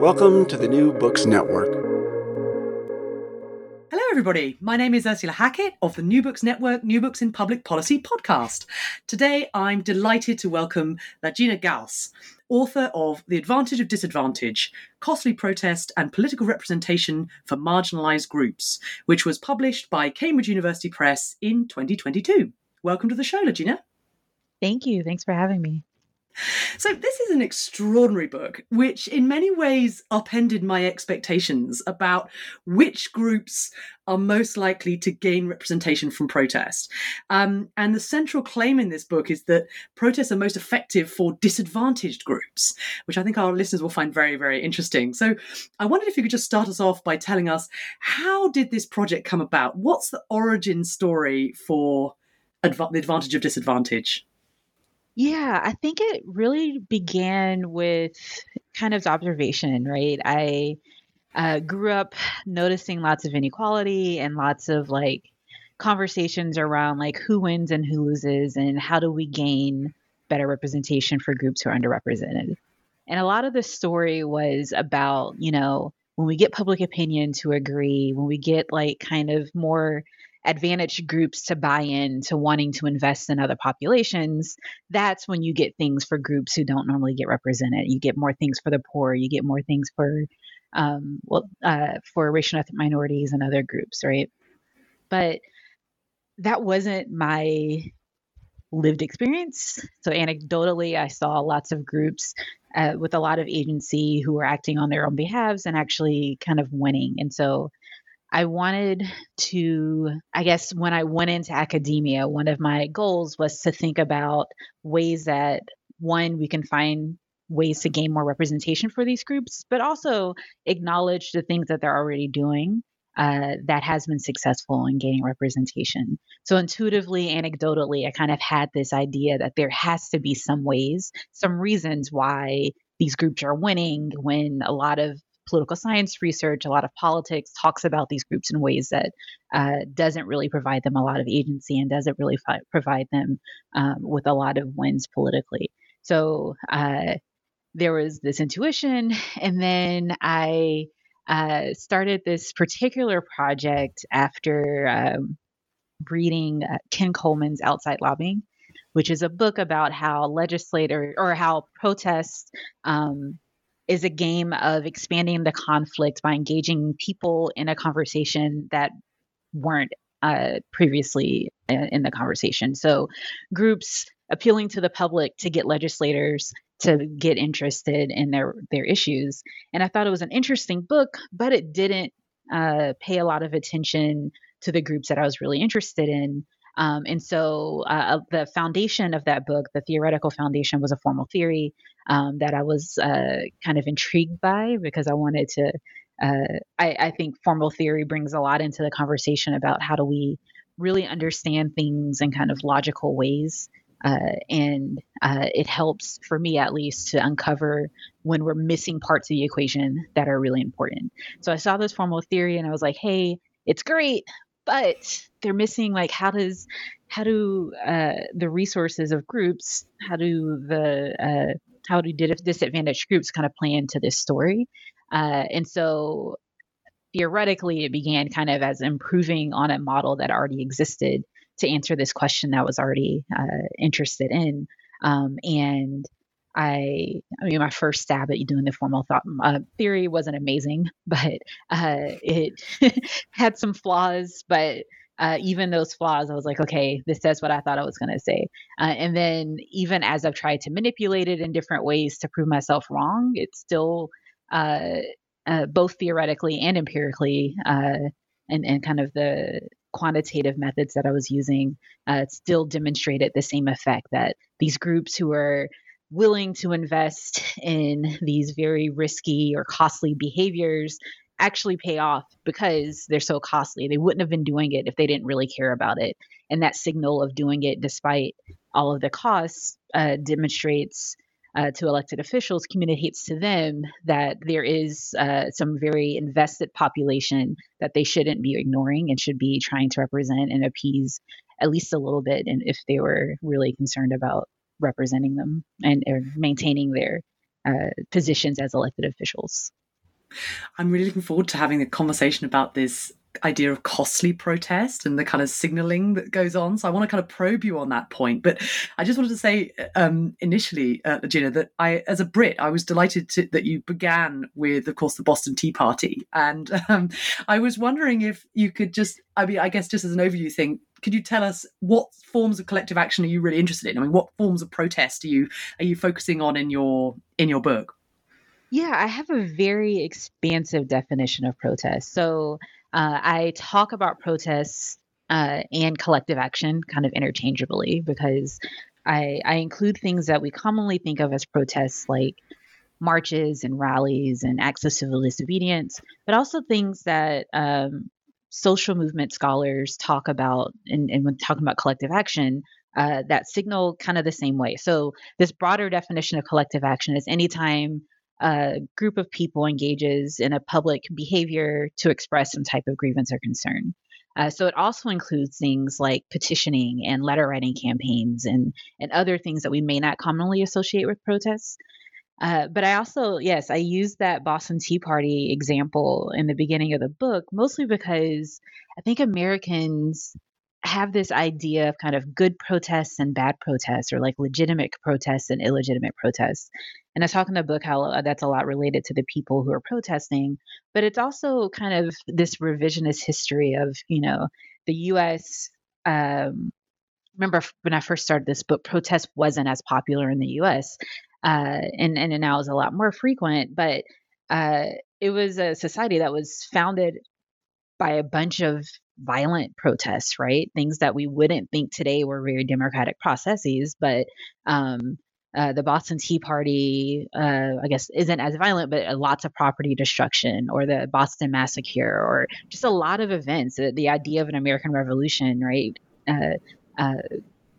Welcome to the New Books Network. Hello, everybody. My name is Ursula Hackett of the New Books Network, New Books in Public Policy podcast. Today, I'm delighted to welcome LaGina Gause, author of The Advantage of Disadvantage Costly Protest and Political Representation for Marginalised Groups, which was published by Cambridge University Press in 2022. Welcome to the show, LaGina. Thank you. Thanks for having me. So, this is an extraordinary book, which in many ways upended my expectations about which groups are most likely to gain representation from protest. Um, and the central claim in this book is that protests are most effective for disadvantaged groups, which I think our listeners will find very, very interesting. So, I wondered if you could just start us off by telling us how did this project come about? What's the origin story for adv- the advantage of disadvantage? Yeah, I think it really began with kind of observation, right? I uh, grew up noticing lots of inequality and lots of like conversations around like who wins and who loses and how do we gain better representation for groups who are underrepresented. And a lot of the story was about, you know, when we get public opinion to agree, when we get like kind of more advantaged groups to buy in to wanting to invest in other populations, that's when you get things for groups who don't normally get represented. You get more things for the poor, you get more things for um, well uh, for racial ethnic minorities and other groups, right? But that wasn't my lived experience. So anecdotally, I saw lots of groups uh, with a lot of agency who were acting on their own behalves and actually kind of winning. And so I wanted to, I guess, when I went into academia, one of my goals was to think about ways that one, we can find ways to gain more representation for these groups, but also acknowledge the things that they're already doing uh, that has been successful in gaining representation. So intuitively, anecdotally, I kind of had this idea that there has to be some ways, some reasons why these groups are winning when a lot of political science research, a lot of politics talks about these groups in ways that uh, doesn't really provide them a lot of agency and doesn't really fi- provide them um, with a lot of wins politically. So uh, there was this intuition, and then I uh, started this particular project after um, reading uh, Ken Kollman's Outside Lobbying which is a book about how legislators or how protests um, is a game of expanding the conflict by engaging people in a conversation that weren't uh, previously in the conversation. So, groups appealing to the public to get legislators to get interested in their their issues. And I thought it was an interesting book, but it didn't uh, pay a lot of attention to the groups that I was really interested in. Um, and so uh, the foundation of that book, the theoretical foundation, was a formal theory um, that I was uh, kind of intrigued by because I wanted to. Uh, I, I, think formal theory brings a lot into the conversation about how do we really understand things in kind of logical ways Uh, and uh, it helps for me at least to uncover when we're missing parts of the equation that are really important. So I saw this formal theory and I was like, hey, it's great, but they're missing like how does how do uh, the resources of groups, how do the uh, how do disadvantaged groups kind of play into this story? Uh, and so theoretically, it began kind of as improving on a model that already existed to answer this question that was already uh, interested in. Um, and I, I mean, my first stab at doing the formal thought uh, theory wasn't amazing, but uh, it had some flaws. But uh, even those flaws, I was like, okay, this says what I thought I was going to say. Uh, and then even as I've tried to manipulate it in different ways to prove myself wrong, it's still uh, uh, both theoretically and empirically, and and kind of the quantitative methods that I was using uh, still demonstrated the same effect that these groups who are willing to invest in these very risky or costly behaviors actually pay off because they're so costly. They wouldn't have been doing it if they didn't really care about it. And that signal of doing it despite all of the costs uh, demonstrates uh, to elected officials communicates to them that there is uh, some very invested population that they shouldn't be ignoring and should be trying to represent and appease at least a little bit and if they were really concerned about representing them and maintaining their uh, positions as elected officials. I'm really looking forward to having a conversation about this idea of costly protest and the kind of signaling that goes on. So I want to kind of probe you on that point. But I just wanted to say um, initially, uh, that I, as a Brit, I was delighted to, that you began with, of course, the Boston Tea Party. And um, I was wondering if you could just, I mean, I guess just as an overview thing, could you tell us what forms of collective action are you really interested in? I mean, what forms of protest are you are you focusing on in your in your book? Yeah, I have a very expansive definition of protest. So uh, I talk about protests uh, and collective action kind of interchangeably because I, I include things that we commonly think of as protests, like marches and rallies and acts of civil disobedience, but also things that um, social movement scholars talk about and, and when talking about collective action uh, that signal kind of the same way. So, this broader definition of collective action is anytime a group of people engages in a public behavior to express some type of grievance or concern. Uh, so it also includes things like petitioning and letter writing campaigns and and other things that we may not commonly associate with protests. Uh, but I also, yes, I used that Boston Tea Party example in the beginning of the book mostly because I think Americans have this idea of kind of good protests and bad protests, or like legitimate protests and illegitimate protests. And I talk in the book how uh, that's a lot related to the people who are protesting, but it's also kind of this revisionist history of, you know, the U.S. Um, remember when I first started this book, protest wasn't as popular in the U.S. Uh, and and now is a lot more frequent, but uh, it was a society that was founded by a bunch of violent protests, right? Things that we wouldn't think today were very democratic processes, but um, uh, the Boston Tea Party, uh, I guess, isn't as violent, but lots of property destruction, or the Boston Massacre, or just a lot of events. The, the idea of an American Revolution, right? Uh, uh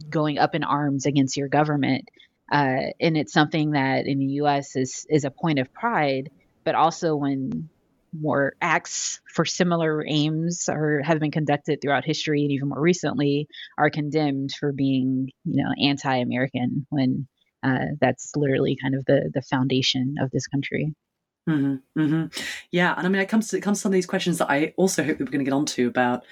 going up in arms against your government, uh, and it's something that in the U.S. is is a point of pride, but also when more acts for similar aims or have been conducted throughout history and even more recently are condemned for being you know anti-american when uh, that's literally kind of the the foundation of this country Mm-hmm, mm-hmm. Yeah, and I mean, it comes to it comes to some of these questions that I also hope that we're going to get onto about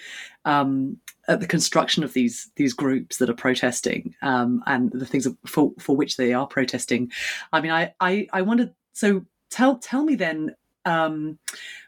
um, uh, the construction of these these groups that are protesting um, and the things for for which they are protesting. I mean, I I, I wondered. So tell tell me then um,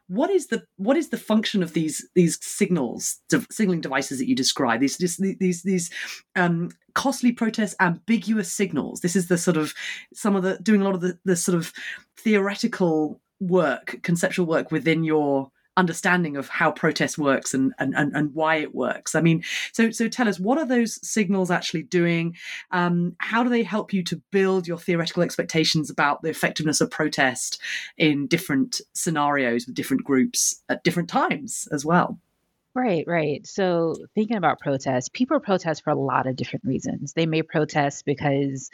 what is the what is the function of these these signals de- signaling devices that you describe? These these these, these um, costly protest ambiguous signals. This is the sort of some of the doing a lot of the, the sort of theoretical work conceptual work within your understanding of how protest works and, and, and, and, why it works. I mean, so so tell us what are those signals actually doing? Um, how do they help you to build your theoretical expectations about the effectiveness of protest in different scenarios with different groups at different times as well? Right, right. So thinking about protests, people protest for a lot of different reasons. They may protest because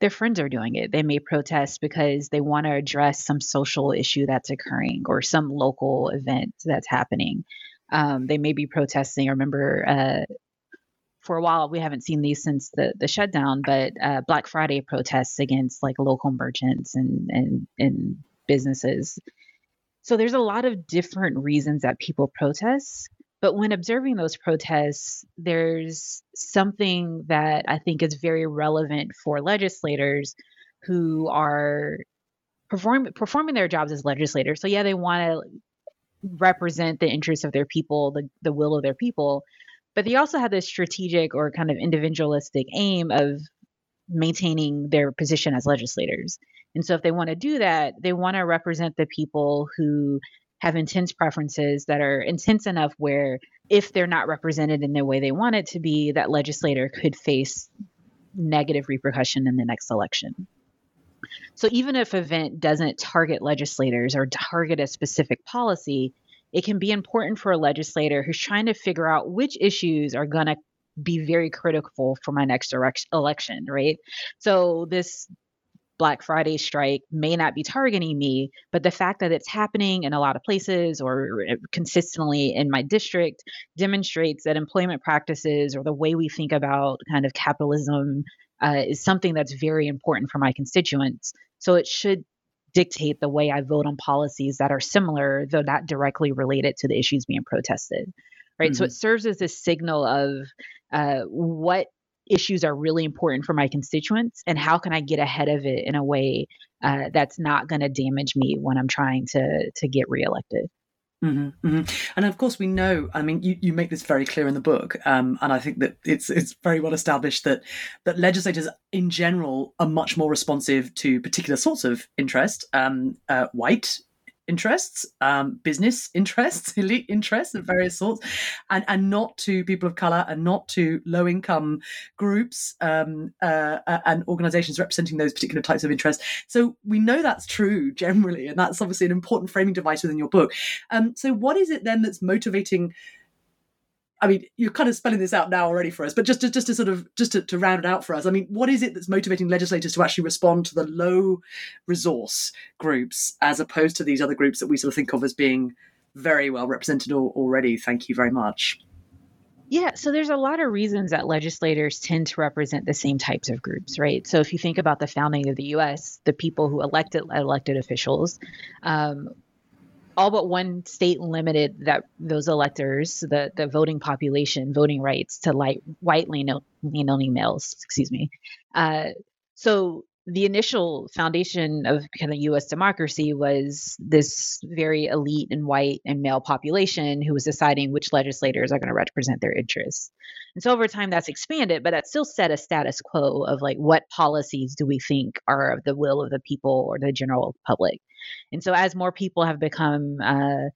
their friends are doing it. They may protest because they want to address some social issue that's occurring or some local event that's happening. Um, they may be protesting. I remember uh, for a while we haven't seen these since the the shutdown, but uh, Black Friday protests against like local merchants and and and businesses. So there's a lot of different reasons that people protest. But when observing those protests, there's something that I think is very relevant for legislators who are perform, performing their jobs as legislators. So, yeah, they want to represent the interests of their people, the, the will of their people, but they also have this strategic or kind of individualistic aim of maintaining their position as legislators. And so, if they want to do that, they want to represent the people who have intense preferences that are intense enough where if they're not represented in the way they want it to be, that legislator could face negative repercussion in the next election. So even if event doesn't target legislators or target a specific policy, it can be important for a legislator who's trying to figure out which issues are going to be very critical for my next election, right? So this Black Friday strike may not be targeting me, but the fact that it's happening in a lot of places or uh, consistently in my district demonstrates that employment practices or the way we think about kind of capitalism uh, is something that's very important for my constituents. So it should dictate the way I vote on policies that are similar, though not directly related to the issues being protested. Right. Mm-hmm. So it serves as a signal of uh, what issues are really important for my constituents and how can I get ahead of it in a way uh, that's not going to damage me when I'm trying to to get reelected. Mm-hmm, mm-hmm. And of course, we know. I mean, you, you make this very clear in the book, um, and I think that it's it's very well established that that legislators in general are much more responsive to particular sorts of interest, um, uh, white interests, um, business interests, elite interests of various sorts, and, and not to people of color and not to low income groups um, uh, uh, and organizations representing those particular types of interests. So we know that's true generally, and that's obviously an important framing device within your book. Um, so, what is it then that's motivating I mean, you're kind of spelling this out now already for us, but just to, just to sort of just to, to, round it out for us, I mean, what is it that's motivating legislators to actually respond to the low resource groups as opposed to these other groups that we sort of think of as being very well represented already? Thank you very much. Yeah, so there's a lot of reasons that legislators tend to represent the same types of groups, right? So if you think about the founding of the U.S., the people who elected elected officials um, all but one state limited that those electors, the the voting population, voting rights to light white lean only males. Excuse me. Uh, so the initial foundation of kind of U.S. democracy was this very elite and white and male population who was deciding which legislators are going to represent their interests. And so over time, that's expanded, but that still set a status quo of like what policies do we think are of the will of the people or the general public. And so as more people have become uh,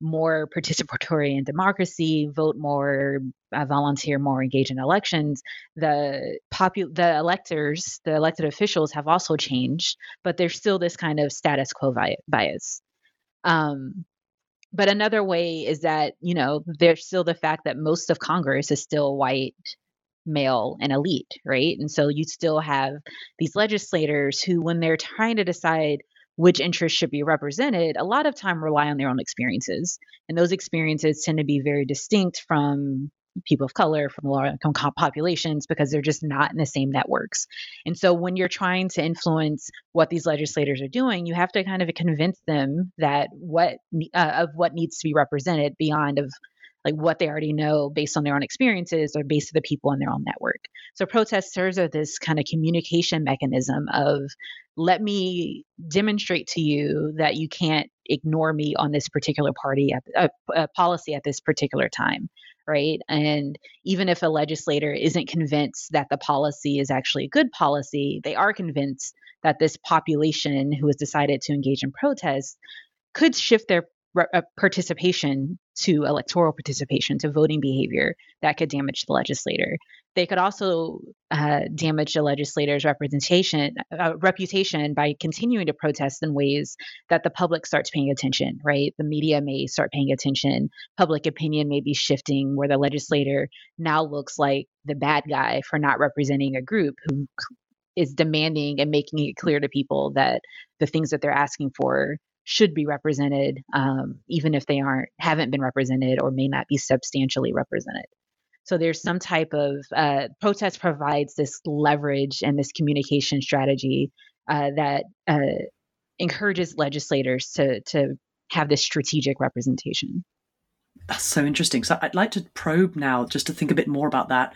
more participatory in democracy, vote more, uh, volunteer more, engage in elections. The popu- the electors, the elected officials have also changed, but there's still this kind of status quo bias. Um, but another way is that you know there's still the fact that most of Congress is still white male and elite, right? And so you still have these legislators who, when they're trying to decide which interests should be represented, a lot of time rely on their own experiences. And those experiences tend to be very distinct from people of color, from lower income populations, because they're just not in the same networks. And so when you're trying to influence what these legislators are doing, you have to kind of convince them that what uh, of what needs to be represented beyond of like what they already know based on their own experiences or based on the people in their own network. So protest serves as this kind of communication mechanism of let me demonstrate to you that you can't ignore me on this particular party at, uh, uh, policy at this particular time right and even if a legislator isn't convinced that the policy is actually a good policy they are convinced that this population who has decided to engage in protest could shift their re- uh, participation to electoral participation to voting behavior that could damage the legislator. They could also uh, damage the legislator's representation uh, reputation by continuing to protest in ways that the public starts paying attention. Right, the media may start paying attention. Public opinion may be shifting, where the legislator now looks like the bad guy for not representing a group who is demanding and making it clear to people that the things that they're asking for should be represented, um, even if they aren't haven't been represented or may not be substantially represented. So there's some type of uh, protest provides this leverage and this communication strategy uh, that uh, encourages legislators to to have this strategic representation. That's so interesting. So I'd like to probe now just to think a bit more about that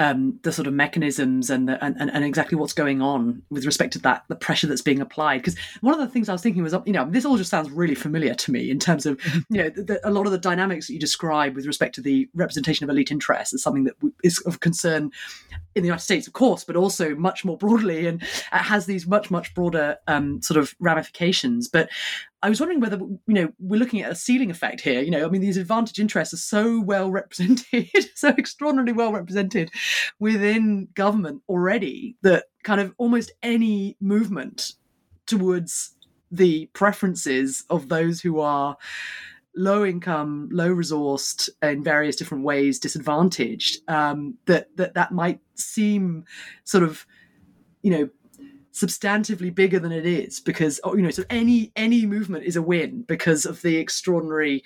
um, the sort of mechanisms and, the, and, and exactly what's going on with respect to that the pressure that's being applied. Because one of the things i was thinking was you know this all just sounds really familiar to me in terms of you know the, the, a lot of the dynamics that you describe with respect to the representation of elite interests is something that is of concern in the united states of course but also much more broadly and has these much much broader um, sort of ramifications. But I was wondering whether you know we're looking at a ceiling effect here. You know, I mean, these advantage interests are so well represented, so extraordinarily well represented within government already that kind of almost any movement towards the preferences of those who are low income, low resourced, in various different ways disadvantaged, um, that that that might seem sort of you know substantively bigger than it is because oh, you know so any any movement is a win because of the extraordinary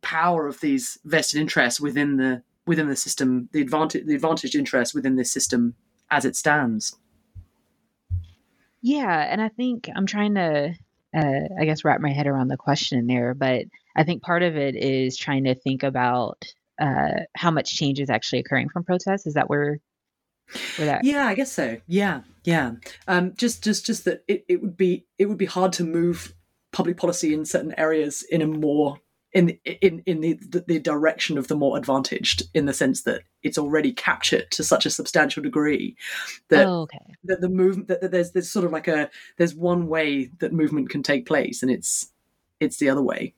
power of these vested interests within the within the system the advantage the advantaged interest within this system as it stands. Yeah and i think i'm trying to uh, i guess wrap my head around the question there but i think part of it is trying to think about uh, how much change is actually occurring from protests. Is that where Yeah, I guess so. Yeah, yeah. Um, just, just, just that it, it would be it would be hard to move public policy in certain areas in a more in in in the, the, the direction of the more advantaged in the sense that it's already captured to such a substantial degree that oh, okay. that the movement that, that there's there's sort of like a there's one way that movement can take place and it's it's the other way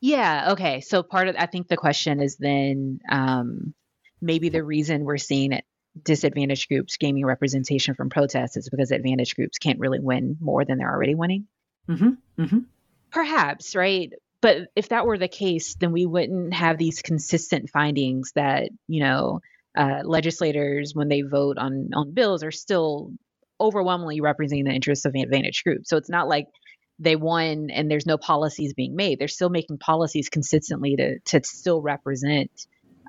yeah okay so part of i think the question is then um maybe the reason we're seeing it disadvantaged groups gaining representation from protests is because advantaged groups can't really win more than they're already winning. Mm-hmm. Mm-hmm. Perhaps, right? But if that were the case, then we wouldn't have these consistent findings that, you know, uh, legislators, when they vote on, on bills, are still overwhelmingly representing the interests of advantaged groups. So it's not like they won and there's no policies being made. They're still making policies consistently to, to still represent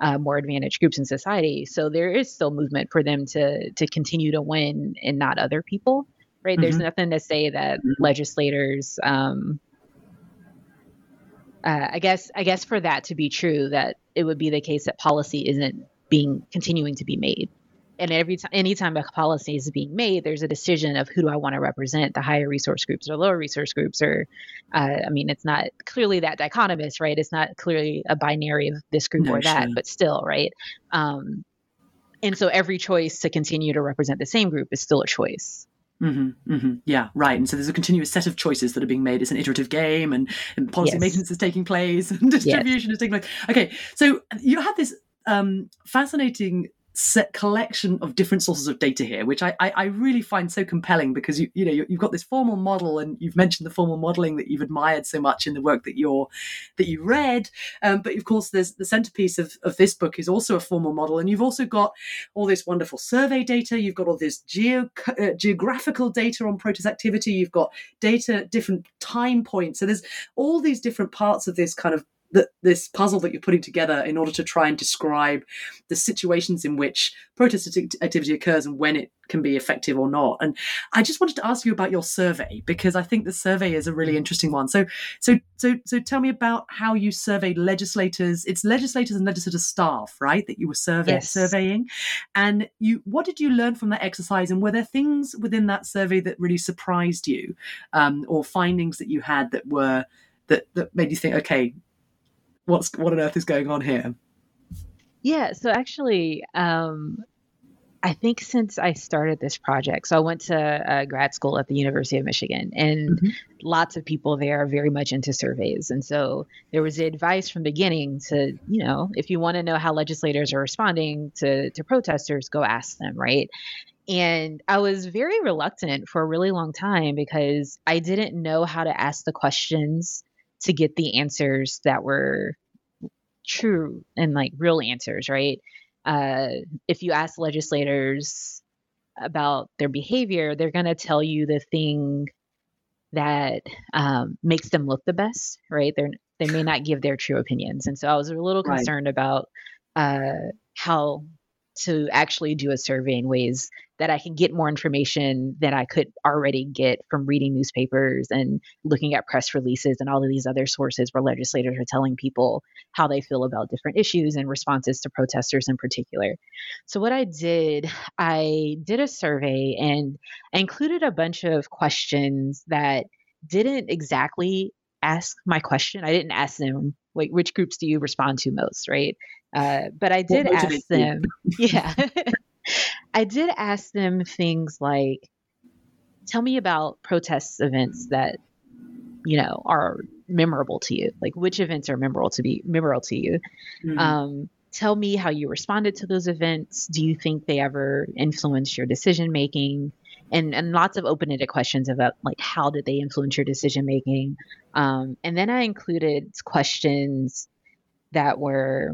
uh, more advantaged groups in society. So there is still movement for them to to continue to win and not other people, right? Mm-hmm. There's nothing to say that mm-hmm. legislators. Um, uh, I guess I guess for that to be true, that it would be the case that policy isn't being continuing to be made and every time anytime a policy is being made there's a decision of who do i want to represent the higher resource groups or lower resource groups or uh, i mean it's not clearly that dichotomous right it's not clearly a binary of this group no, or that sure. but still right um, and so every choice to continue to represent the same group is still a choice Mm-hmm, mm-hmm. Yeah, right. And so there's a continuous set of choices that are being made. It's an iterative game, and, and policy yes. maintenance is taking place, and distribution yes. is taking place. Okay, so you have this um, fascinating set collection of different sources of data here, which I, I, I really find so compelling because you you know you've got this formal model, and you've mentioned the formal modeling that you've admired so much in the work that you're that you read. Um, but of course, there's the centerpiece of, of this book is also a formal model, and you've also got all this wonderful survey data. You've got all this geo, uh, geographical data on protest activity. You've got data different time points. So there's all these different parts of this kind of that this puzzle that you're putting together in order to try and describe the situations in which protest activity occurs and when it can be effective or not. And I just wanted to ask you about your survey because I think the survey is a really interesting one. So, so, so, so, tell me about how you surveyed legislators. It's legislators and legislative staff, right? That you were survey- yes. surveying, and you. What did you learn from that exercise? And were there things within that survey that really surprised you, um, or findings that you had that were that that made you think, okay, what's what on earth is going on here? Yeah, so actually, um, I think since I started this project, so I went to uh, grad school at the University of Michigan, and mm-hmm. lots of people there are very much into surveys. And so there was advice from the beginning to, you know, if you want to know how legislators are responding to, to protesters, go ask them, right? And I was very reluctant for a really long time because I didn't know how to ask the questions to get the answers that were true and like real answers, right? uh, if you ask legislators about their behavior, they're going to tell you the thing that um, makes them look the best, right? They're they may not give their true opinions, and so I was a little concerned right. about uh, how to actually do a survey in ways that I can get more information that I could already get from reading newspapers and looking at press releases and all of these other sources where legislators are telling people how they feel about different issues and responses to protesters in particular. So, what I did, I did a survey and I included a bunch of questions that didn't exactly ask my question. I didn't ask them like which groups do you respond to most, right? Uh, but I did ask them, yeah, I did ask them things like, tell me about protest events that you know are memorable to you. Like which events are memorable to be memorable to you? Mm-hmm. Um, tell me how you responded to those events. Do you think they ever influenced your decision making? and and lots of open-ended questions about like how did they influence your decision making um, and then i included questions that were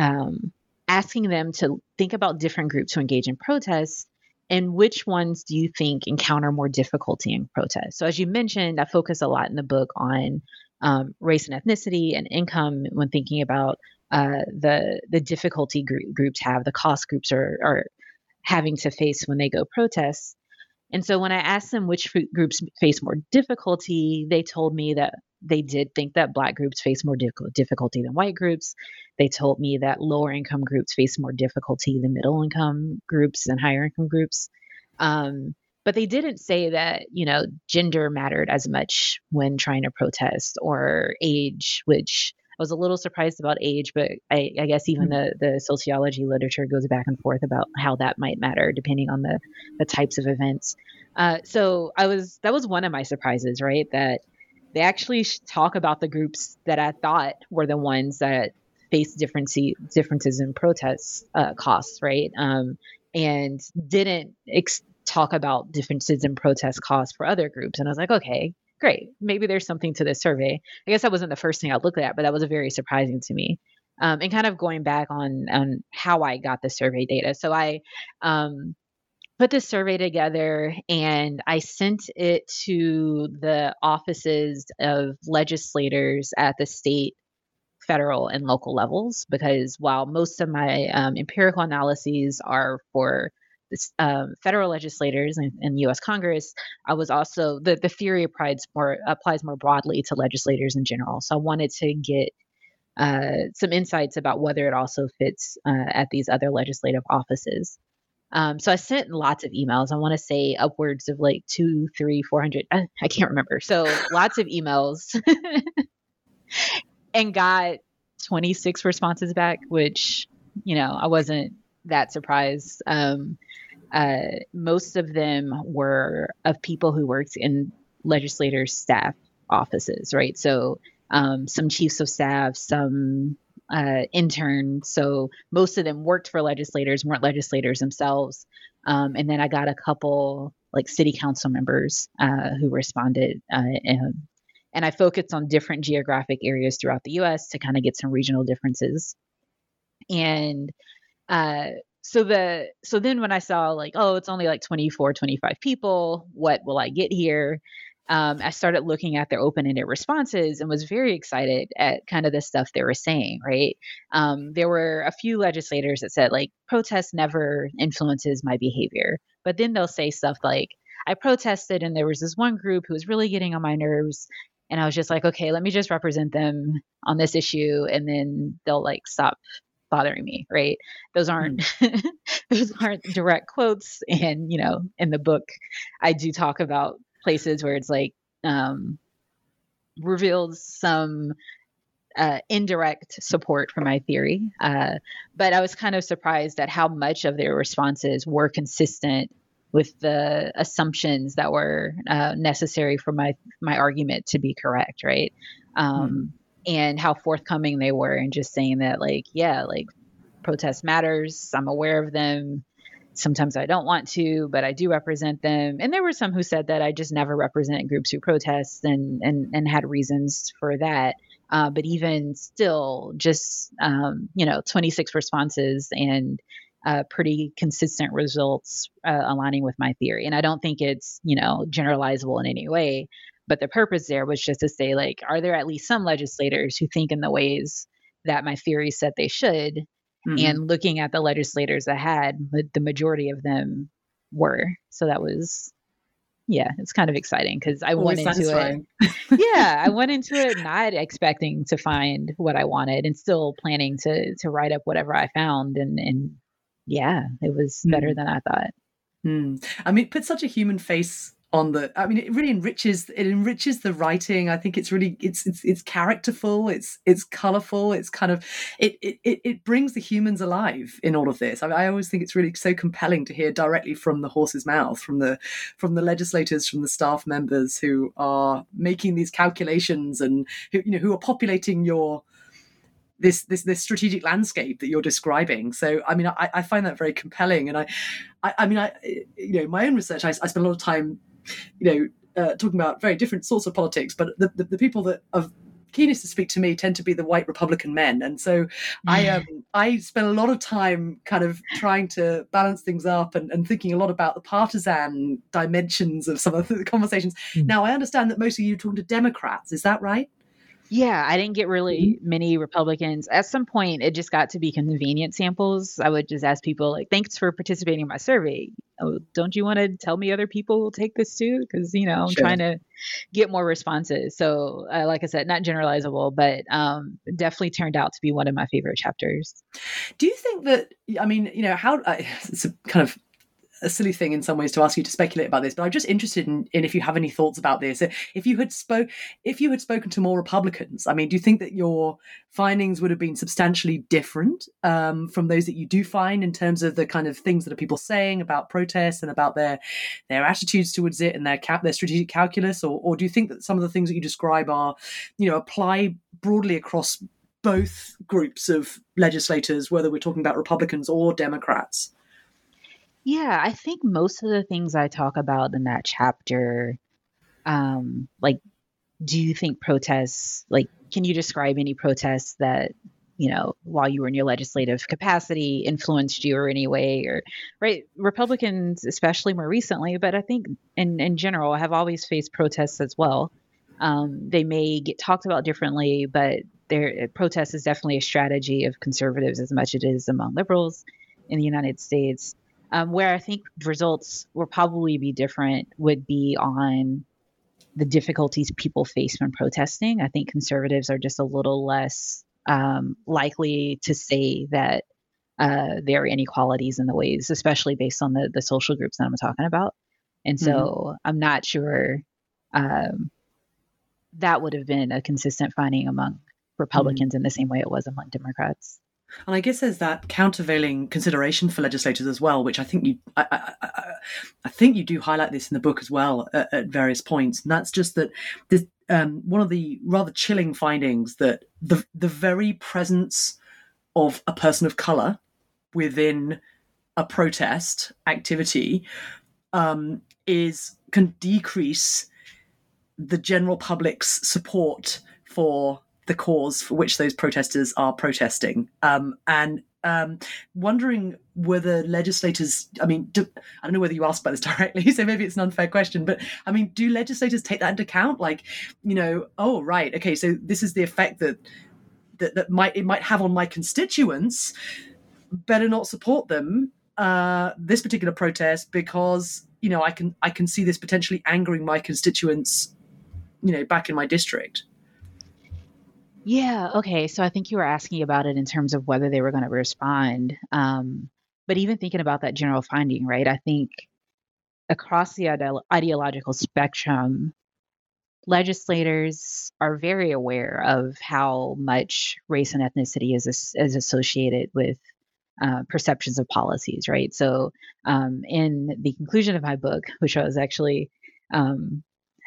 um, asking them to think about different groups who engage in protests and which ones do you think encounter more difficulty in protests so as you mentioned i focus a lot in the book on um, race and ethnicity and income when thinking about uh, the the difficulty group, groups have the cost groups are, are having to face when they go protest. And so when I asked them which groups face more difficulty, they told me that they did think that black groups face more difficulty than white groups. They told me that lower income groups face more difficulty than middle income groups and higher income groups. Um, but they didn't say that, you know, gender mattered as much when trying to protest or age, which I was a little surprised about age, but I, I guess even mm-hmm. the, the sociology literature goes back and forth about how that might matter depending on the, the types of events. Uh, so I was that was one of my surprises, right? That they actually talk about the groups that I thought were the ones that faced differences differences in protest uh, costs, right? Um, and didn't ex- talk about differences in protest costs for other groups. And I was like, okay, great. Maybe there's something to this survey. I guess that wasn't the first thing I looked at, but that was very surprising to me. Um, and kind of going back on on how I got the survey data. So I um, put this survey together and I sent it to the offices of legislators at the state, federal, and local levels because while most of my um, empirical analyses are for um, federal legislators and, and U.S. Congress, I was also the the theory applies more applies more broadly to legislators in general. So I wanted to get uh, some insights about whether it also fits uh, at these other legislative offices. Um, so I sent lots of emails. I want to say upwards of like two, three, four hundred. I, I can't remember. So lots of emails, and got twenty six responses back, which you know I wasn't that surprised. Um, uh, most of them were of people who worked in legislators' staff offices, right? So um, some chiefs of staff, some uh, interns. So most of them worked for legislators, weren't legislators themselves. Um, and then I got a couple like city council members uh, who responded. Uh, and, and I focused on different geographic areas throughout the US to kind of get some regional differences. And uh, so the so then when I saw like, oh, it's only like 24, 25 people, what will I get here? Um, I started looking at their open-ended responses and was very excited at kind of the stuff they were saying. Right, um, there were a few legislators that said like protest never influences my behavior, but then they'll say stuff like, I protested and there was this one group who was really getting on my nerves, and I was just like, okay, let me just represent them on this issue, and then they'll like stop bothering me right those aren't mm. those aren't direct quotes and you know in the book i do talk about places where it's like um reveals some uh, indirect support for my theory. Uh, but I was kind of surprised at how much of their responses were consistent with the assumptions that were uh, necessary for my my argument to be correct, right? Um, mm And how forthcoming they were in just saying that, like, yeah, like protest matters. I'm aware of them. Sometimes I don't want to, but I do represent them. And there were some who said that I just never represent groups who protest and and and had reasons for that. Uh, but even still, just um, you know, 26 responses and uh, pretty consistent results uh, aligning with my theory. And I don't think it's you know generalizable in any way. But the purpose there was just to say, like, are there at least some legislators who think in the ways that my theory said they should? Mm-hmm. And looking at the legislators ahead, had, the majority of them were. So that was yeah, it's kind of exciting because I Always went into it. yeah, I went into it not expecting to find what I wanted and still planning to to write up whatever I found and and yeah, it was better mm. than I thought. Mm. I mean, put such a human face on the i mean it really enriches it enriches the writing. I think it's really it's it's, it's characterful it's it's colorful it's kind of it, it it brings the humans alive in all of this. I, mean, I always think it's really so compelling to hear directly from the horse's mouth from the from the legislators from the staff members who are making these calculations and who you know who are populating your this this this strategic landscape that you're describing. So I mean, I, I find that very compelling, and I, I, I mean, I you know, my own research, I, I spend a lot of time you know, uh, talking about very different sorts of politics, but the, the, the people that are keenest to speak to me tend to be the white Republican men, and so I um, I spend a lot of time kind of trying to balance things up and, and thinking a lot about the partisan dimensions of some of the conversations. Mm. Now I understand that most of you are talking to Democrats. Is that right? Yeah, I didn't get really mm-hmm. many Republicans. At some point, it just got to be convenient samples. I would just ask people, like, thanks for participating in my survey. Oh, don't you want to tell me other people will take this too? Because, you know, I'm sure. trying to get more responses. So, uh, like I said, not generalizable, but um, definitely turned out to be one of my favorite chapters. Do you think that, I mean, you know, how uh, it's a kind of a silly thing in some ways to ask you to speculate about this, but I'm just interested in, in if you have any thoughts about this. If you had spoke, if you had spoken to more Republicans, I mean, do you think that your findings would have been substantially different um, from those that you do find in terms of the kind of things that are people saying about protests and about their their attitudes towards it and their cap, their strategic calculus, or, or do you think that some of the things that you describe are, you know, apply broadly across both groups of legislators, whether we're talking about Republicans or Democrats? Yeah, I think most of the things I talk about in that chapter, um, like, do you think protests, like, can you describe any protests that, you know, while you were in your legislative capacity influenced you or any way or, right? Republicans, especially more recently, but I think in, in general, have always faced protests as well. Um, they may get talked about differently, but their protest is definitely a strategy of conservatives as much as it is among liberals in the United States. Um, where I think results will probably be different would be on the difficulties people face when protesting. I think conservatives are just a little less um, likely to say that uh, there are inequalities in the ways, especially based on the the social groups that I'm talking about. And so mm-hmm. I'm not sure um, that would have been a consistent finding among Republicans mm-hmm. in the same way it was among Democrats. And I guess there's that countervailing consideration for legislators as well, which I think you, I, I, I, I think you do highlight this in the book as well at, at various points. And that's just that this, um, one of the rather chilling findings that the the very presence of a person of color within a protest activity um, is can decrease the general public's support for the cause for which those protesters are protesting. Um, and um, wondering whether legislators, I mean, do, I don't know whether you asked about this directly, so maybe it's an unfair question, but I mean, do legislators take that into account? Like, you know, oh, right, okay, so this is the effect that that, that might it might have on my constituents. Better not support them uh, this particular protest because you know I can I can see this potentially angering my constituents, you know, back in my district. Yeah. Okay. So I think you were asking about it in terms of whether they were going to respond. Um, but even thinking about that general finding, right? I think across the ide- ideological spectrum, legislators are very aware of how much race and ethnicity is is associated with uh, perceptions of policies, right? So, um, in the conclusion of my book, which I was actually, um,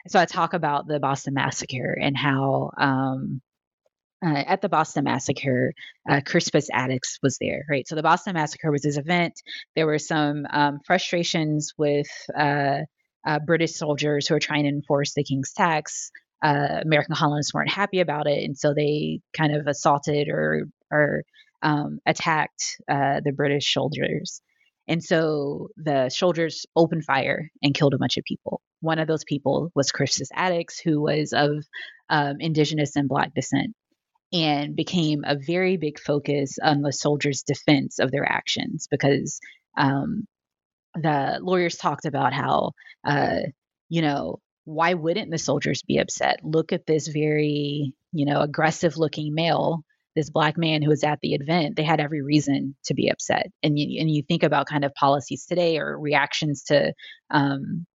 so I talk about the Boston Massacre and how um, uh, at the Boston Massacre, uh, Crispus Attucks was there, right? So the Boston Massacre was this event. There were some um, frustrations with uh, uh, British soldiers who were trying to enforce the king's tax. Uh, American colonists weren't happy about it, and so they kind of assaulted or or um, attacked uh, the British soldiers. And so the soldiers opened fire and killed a bunch of people. One of those people was Crispus Attucks, who was of um, indigenous and black descent and became a very big focus on the soldiers' defense of their actions because um, the lawyers talked about how, uh, you know, why wouldn't the soldiers be upset? Look at this very, you know, aggressive looking male, this black man who was at the event. They had every reason to be upset. And you, and you think about kind of policies today or reactions to um,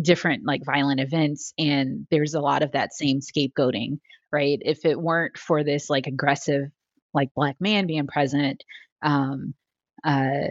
different like violent events, and there's a lot of that same scapegoating right? If it weren't for this like aggressive, like black man being present, um, uh,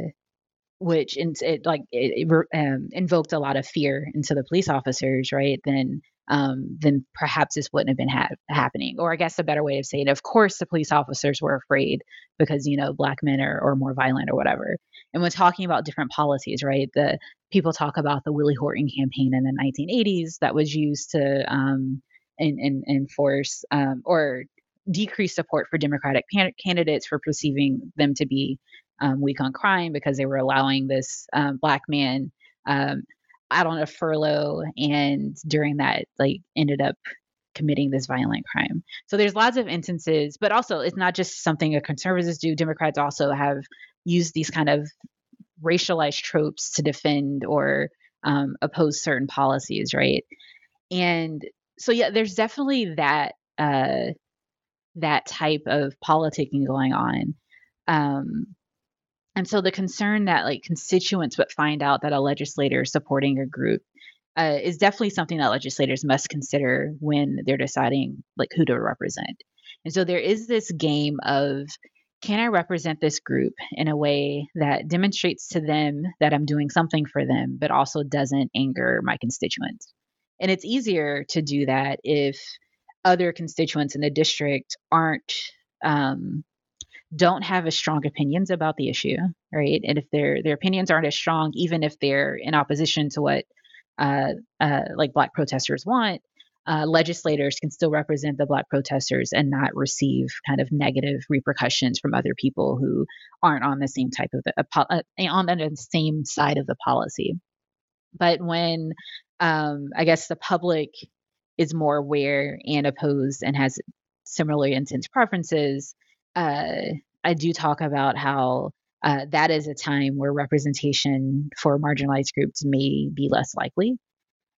which in, it like it, it um, invoked a lot of fear into the police officers, right? Then um, then perhaps this wouldn't have been ha- happening. Or I guess a better way of saying it, of course, the police officers were afraid because, you know, black men are, more violent or whatever. And when talking about different policies, right, the people talk about the Willie Horton campaign in the 1980s that was used to um, and, and enforce um, or decrease support for Democratic pan- candidates for perceiving them to be um, weak on crime because they were allowing this um, black man um, out on a furlough and during that like ended up committing this violent crime. So there's lots of instances, but also it's not just something a conservatives do. Democrats also have used these kind of racialized tropes to defend or um, oppose certain policies, right? And so yeah, there's definitely that uh, that type of politicking going on. Um, and so the concern that like constituents would find out that a legislator is supporting a group uh, is definitely something that legislators must consider when they're deciding like who to represent. And so there is this game of can I represent this group in a way that demonstrates to them that I'm doing something for them, but also doesn't anger my constituents? And it's easier to do that if other constituents in the district aren't um, don't have as strong opinions about the issue, right? And if their their opinions aren't as strong, even if they're in opposition to what uh, uh, like Black protesters want, uh, legislators can still represent the Black protesters and not receive kind of negative repercussions from other people who aren't on the same type of the, uh, on the same side of the policy. But when um, I guess the public is more aware and opposed and has similarly intense preferences, uh, I do talk about how uh, that is a time where representation for marginalized groups may be less likely.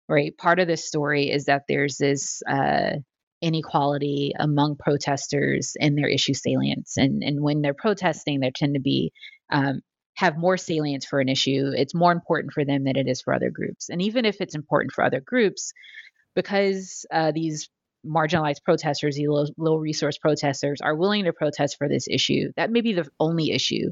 Right. Part of this story is that there's this uh, inequality among protesters and their issue salience, and and when they're protesting, there tend to be um, have more salience for an issue, it's more important for them than it is for other groups. And even if it's important for other groups, because uh, these marginalized protesters, the low, low resource protesters, are willing to protest for this issue, that may be the only issue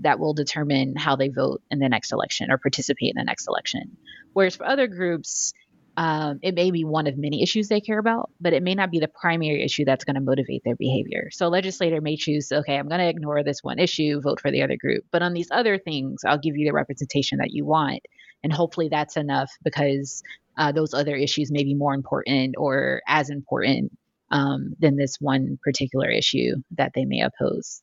that will determine how they vote in the next election or participate in the next election. Whereas for other groups, um, it may be one of many issues they care about, but it may not be the primary issue that's going to motivate their behavior. So, a legislator may choose, okay, I'm going to ignore this one issue, vote for the other group. But on these other things, I'll give you the representation that you want. And hopefully that's enough because uh, those other issues may be more important or as important um, than this one particular issue that they may oppose.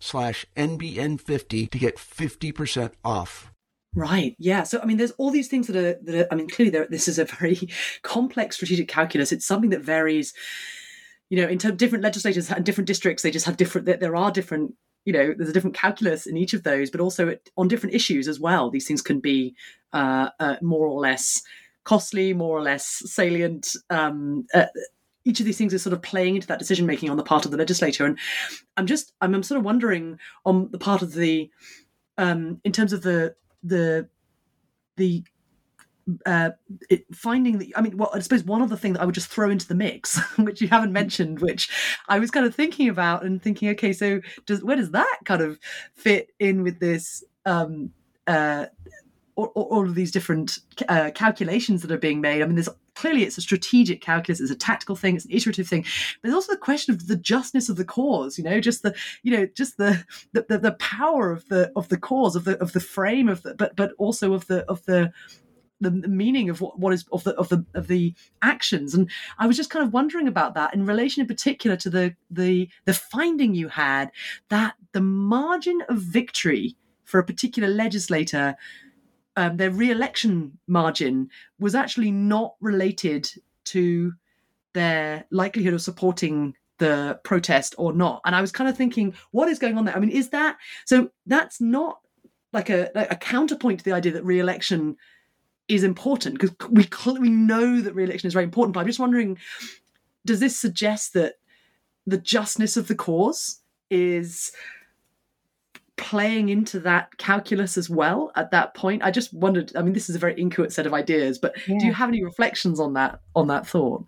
slash NBN50 to get 50% off. Right. Yeah. So I mean, there's all these things that are that are, I mean, clearly there, this is a very complex strategic calculus. It's something that varies. You know, in terms of different legislators and different districts, they just have different. There are different. You know, there's a different calculus in each of those, but also on different issues as well. These things can be uh, uh, more or less costly, more or less salient. Um, uh, each of these things is sort of playing into that decision making on the part of the legislator. And I'm just, I'm, I'm sort of wondering on the part of the, um, in terms of the the the uh, it, finding that I mean, well, I suppose one other thing that I would just throw into the mix, which you haven't mentioned, which I was kind of thinking about and thinking, okay, so does where does that kind of fit in with this um, uh, all, all of these different uh, calculations that are being made. I mean, there's clearly it's a strategic calculus, it's a tactical thing, it's an iterative thing. But there's also the question of the justness of the cause. You know, just the you know just the the, the, the power of the of the cause of the of the frame of the but but also of the of the the meaning of what, what is of the of the of the actions and i was just kind of wondering about that in relation in particular to the the the finding you had that the margin of victory for a particular legislator um, their re-election margin was actually not related to their likelihood of supporting the protest or not. And I was kind of thinking, what is going on there? I mean, is that so? That's not like a, a counterpoint to the idea that re-election is important because we we know that re-election is very important. But I'm just wondering, does this suggest that the justness of the cause is playing into that calculus as well at that point i just wondered i mean this is a very inchoate set of ideas but yeah. do you have any reflections on that on that thought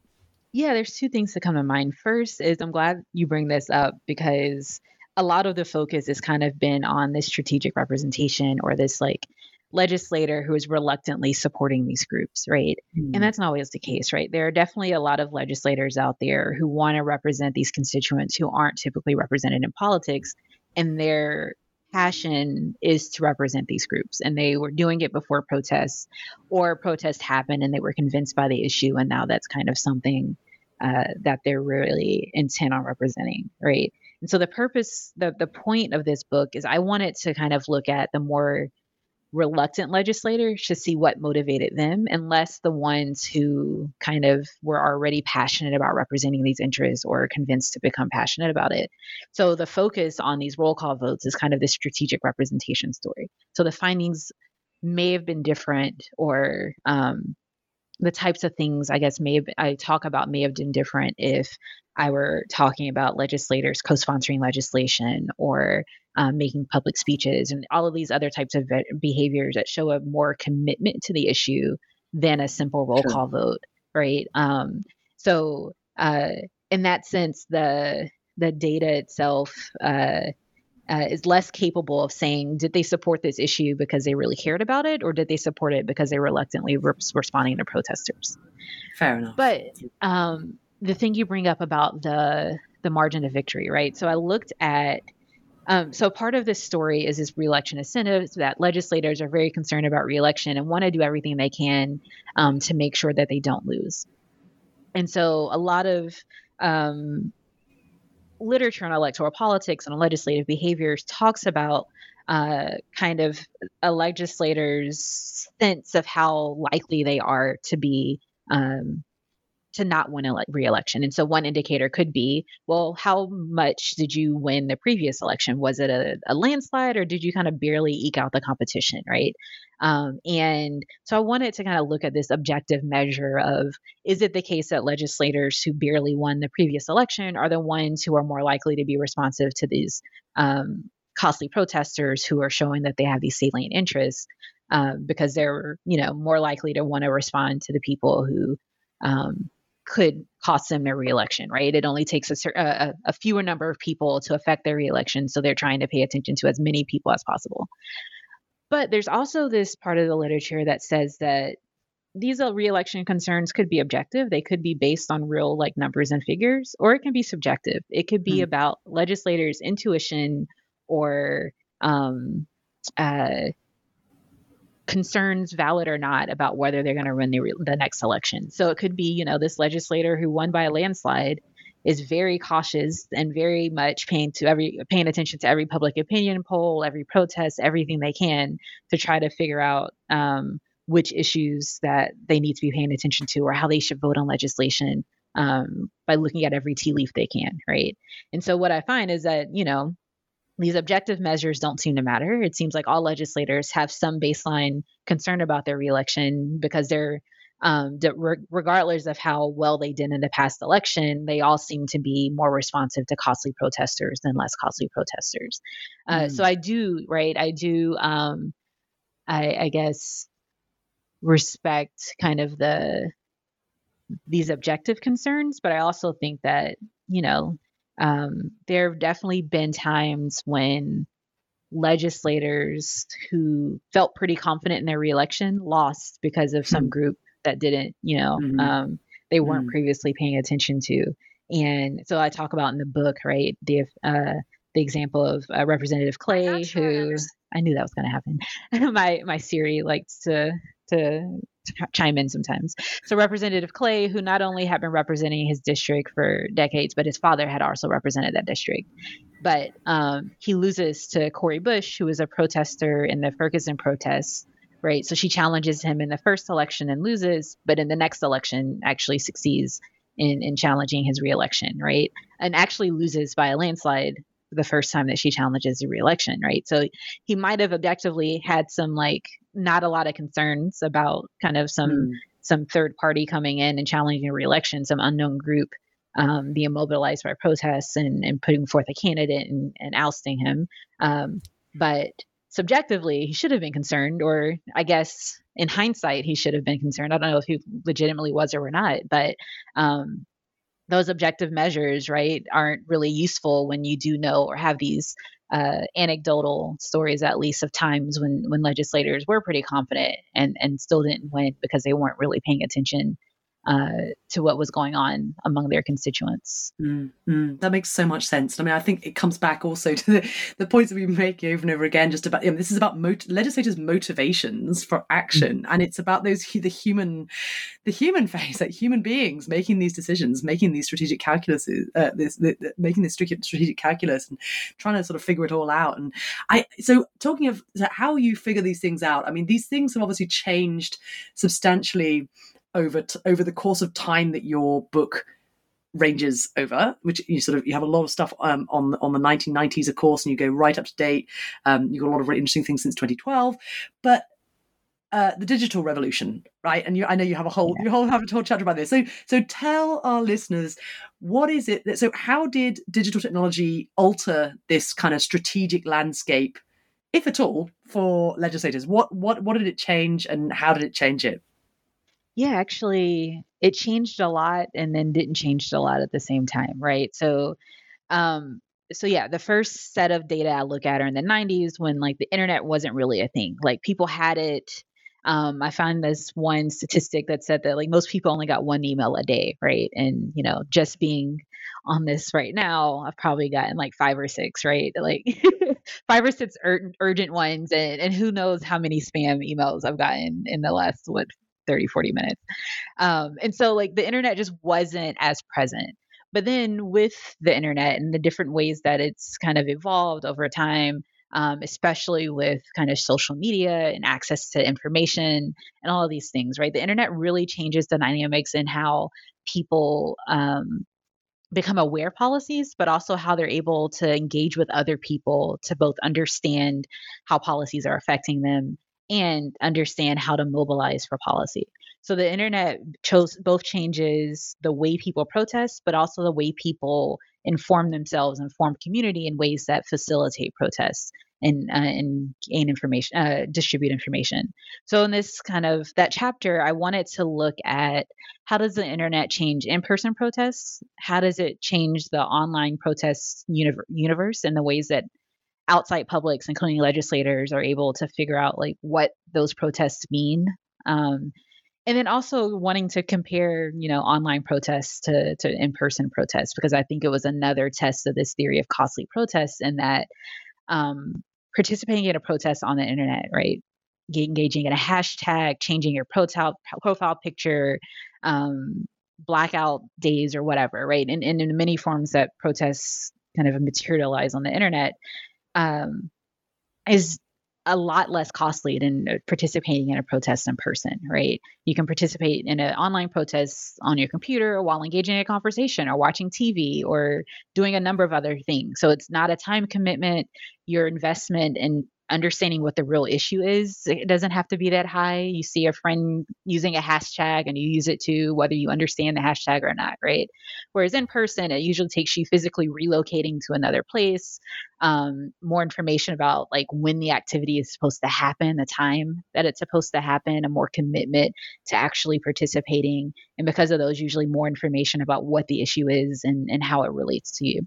yeah there's two things that come to mind first is i'm glad you bring this up because a lot of the focus has kind of been on this strategic representation or this like legislator who is reluctantly supporting these groups, right? Mm. And that's not always the case, right? There are definitely a lot of legislators out there who want to represent these constituents who aren't typically represented in politics, and they're passion is to represent these groups and they were doing it before protests or protests happened and they were convinced by the issue and now that's kind of something uh, that they're really intent on representing right? And so the purpose the, the point of this book is i wanted to kind of look at the more reluctant legislators to see what motivated them, unless the ones who kind of were already passionate about representing these interests or convinced to become passionate about it. So the focus on these roll call votes is kind of the strategic representation story. So the findings may have been different or um, the types of things I guess may have, I talk about may have been different if I were talking about legislators co-sponsoring legislation or um, making public speeches and all of these other types of behaviors that show a more commitment to the issue than a simple roll sure. call vote, right? Um, so uh, in that sense, the the data itself uh, uh, is less capable of saying did they support this issue because they really cared about it, or did they support it because they reluctantly were responding to protesters. Fair enough. But um, the thing you bring up about the the margin of victory, right? So I looked at um, so part of this story is this reelection incentives that legislators are very concerned about reelection and want to do everything they can um, to make sure that they don't lose. And so a lot of um, literature on electoral politics and legislative behaviors talks about uh, kind of a legislator's sense of how likely they are to be um, to not win a re-election. And so one indicator could be, well, how much did you win the previous election? Was it a, a landslide or did you kind of barely eke out the competition, right? Um, and so I wanted to kind of look at this objective measure of is it the case that legislators who barely won the previous election are the ones who are more likely to be responsive to these um, costly protesters who are showing that they have these salient interests um, because they're you know more likely to want to respond to the people who um, could cost them their reelection, right? It only takes a, a, a fewer number of people to affect their reelection. So they're trying to pay attention to as many people as possible. But there's also this part of the literature that says that these uh, reelection concerns could be objective. They could be based on real like numbers and figures, or it can be subjective. It could be mm. about legislators' intuition or um, uh, concerns, valid or not, about whether they're going to run the, re- the next election. So it could be, you know, this legislator who won by a landslide is very cautious and very much paying to every paying attention to every public opinion poll, every protest, everything they can to try to figure out um, which issues that they need to be paying attention to or how they should vote on legislation um, by looking at every tea leaf they can, right? And so what I find is that you know these objective measures don't seem to matter. It seems like all legislators have some baseline concern about their reelection because they're um, regardless of how well they did in the past election, they all seem to be more responsive to costly protesters than less costly protesters. Uh, mm. So I do, right? I do, um, I, I guess, respect kind of the these objective concerns, but I also think that you know um, there have definitely been times when legislators who felt pretty confident in their reelection lost because of some mm. group that didn't, you know, mm-hmm. um, they weren't mm-hmm. previously paying attention to. And so I talk about in the book, right, the uh, the example of uh, Representative Clay, who I knew that was going to happen. my my Siri likes to to chime in sometimes. So Representative Clay, who not only had been representing his district for decades, but his father had also represented that district. But um, he loses to Cori Bush, who was a protester in the Ferguson protests, right? So she challenges him in the first election and loses, but in the next election actually succeeds in, in challenging his reelection, right? And actually loses by a landslide the first time that she challenges the reelection, right? So he might have objectively had some like not a lot of concerns about kind of some mm. some third party coming in and challenging a reelection, some unknown group um, being mobilized by protests and, and putting forth a candidate and, and ousting him. Um, but subjectively he should have been concerned or i guess in hindsight he should have been concerned i don't know if he legitimately was or were not but um, those objective measures right aren't really useful when you do know or have these uh, anecdotal stories at least of times when when legislators were pretty confident and and still didn't win because they weren't really paying attention uh, to what was going on among their constituents. Mm, mm, that makes so much sense. I mean, I think it comes back also to the, the points that we make over and over again. Just about you know, this is about mot- legislators' motivations for action, mm. and it's about those the human, the human face, that human beings making these decisions, making these strategic calculuses, uh, this the, the, making this strategic calculus, and trying to sort of figure it all out. And I so talking of how you figure these things out. I mean, these things have obviously changed substantially over t- over the course of time that your book ranges over, which you sort of you have a lot of stuff um, on on the 1990s, of course, and you go right up to date. Um, you've got a lot of really interesting things since 2012, but uh, the digital revolution, right? And you, I know you have a whole yeah. you whole have a whole chapter about this. So so tell our listeners what is it that so how did digital technology alter this kind of strategic landscape, if at all, for legislators? What what what did it change, and how did it change it? Yeah, actually, it changed a lot and then didn't change a lot at the same time, right? So, um, so yeah, the first set of data I look at are in the 90s when like the internet wasn't really a thing. Like people had it. Um, I found this one statistic that said that like most people only got one email a day, right? And you know, just being on this right now, I've probably gotten like five or six, right? Like five or six ur- urgent ones, and, and who knows how many spam emails I've gotten in the last what 30, 40 minutes. Um, and so, like, the internet just wasn't as present. But then, with the internet and the different ways that it's kind of evolved over time, um, especially with kind of social media and access to information and all of these things, right? The internet really changes the dynamics in how people um, become aware policies, but also how they're able to engage with other people to both understand how policies are affecting them and understand how to mobilize for policy. So the internet chose both changes the way people protest, but also the way people inform themselves and form community in ways that facilitate protests. and uh, and gain information, uh, distribute information. So in this kind of that chapter, I wanted to look at how does the internet change in-person protests? How does it change the online protests universe and the ways that outside publics, including legislators, are able to figure out like what those protests mean. Um, and then also wanting to compare, you know, online protests to to in-person protests because I think it was another test of this theory of costly protests in that um, participating in a protest on the internet, right? Engaging in a hashtag, changing your profile profile picture, um, blackout days or whatever, right? And, and in many forms that protests kind of materialize on the internet, um, is a lot less costly than participating in a protest in person, right? You can participate in an online protest on your computer while engaging in a conversation or watching TV or doing a number of other things. So it's not a time commitment. Your investment in understanding what the real issue is. It doesn't have to be that high. You see a friend using a hashtag and you use it too, whether you understand the hashtag or not, right? Whereas in person, it usually takes you physically relocating to another place, um, more information about like when the activity is supposed to happen, the time that it's supposed to happen, a more commitment to actually participating. And because of those, usually more information about what the issue is and, and how it relates to you.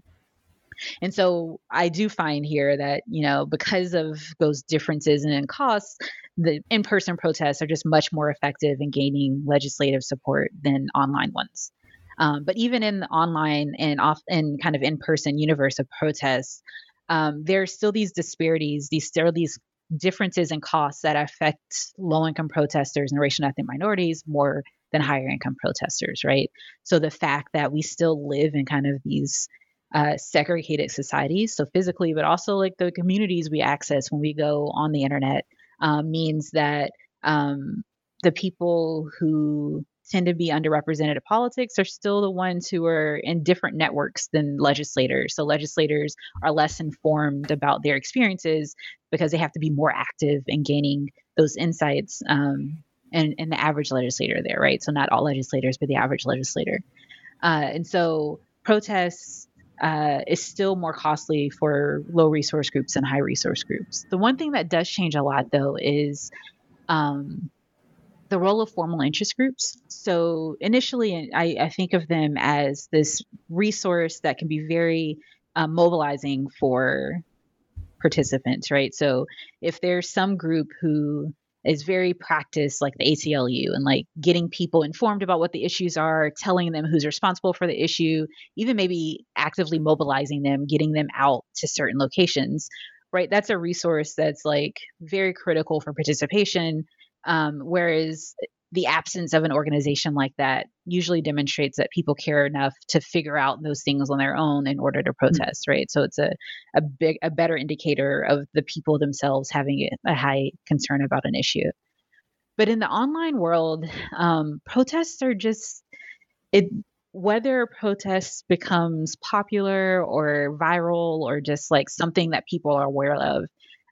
And so I do find here that, you know, because of those differences in costs, the in person protests are just much more effective in gaining legislative support than online ones. Um, but even in the online and off and kind of in person universe of protests, um, are still these disparities, these still these differences in costs that affect low income protesters and racial and ethnic minorities more than higher income protesters, right? So the fact that we still live in kind of these uh, segregated societies, so physically, but also like the communities we access when we go on the internet, um, means that um, the people who tend to be underrepresented in politics are still the ones who are in different networks than legislators. So legislators are less informed about their experiences because they have to be more active in gaining those insights. Um, and, and the average legislator there, right? So not all legislators, but the average legislator. Uh, and so protests uh, is still more costly for low resource groups and high resource groups. The one thing that does change a lot, though, is um, the role of formal interest groups. So initially, I, I, think of them as this resource that can be very uh, mobilizing for participants, right? So if there's some group who is very practiced like the ACLU and like getting people informed about what the issues are, telling them who's responsible for the issue, even maybe actively mobilizing them, getting them out to certain locations, right? That's a resource that's like very critical for participation. Um, whereas the absence of an organization like that usually demonstrates that people care enough to figure out those things on their own in order to mm. protest, mm-hmm. right? So it's a, a big a better indicator of the people themselves having a high concern about an issue. But in the online world, um, protests are just it whether protests becomes popular or viral or just like something that people are aware of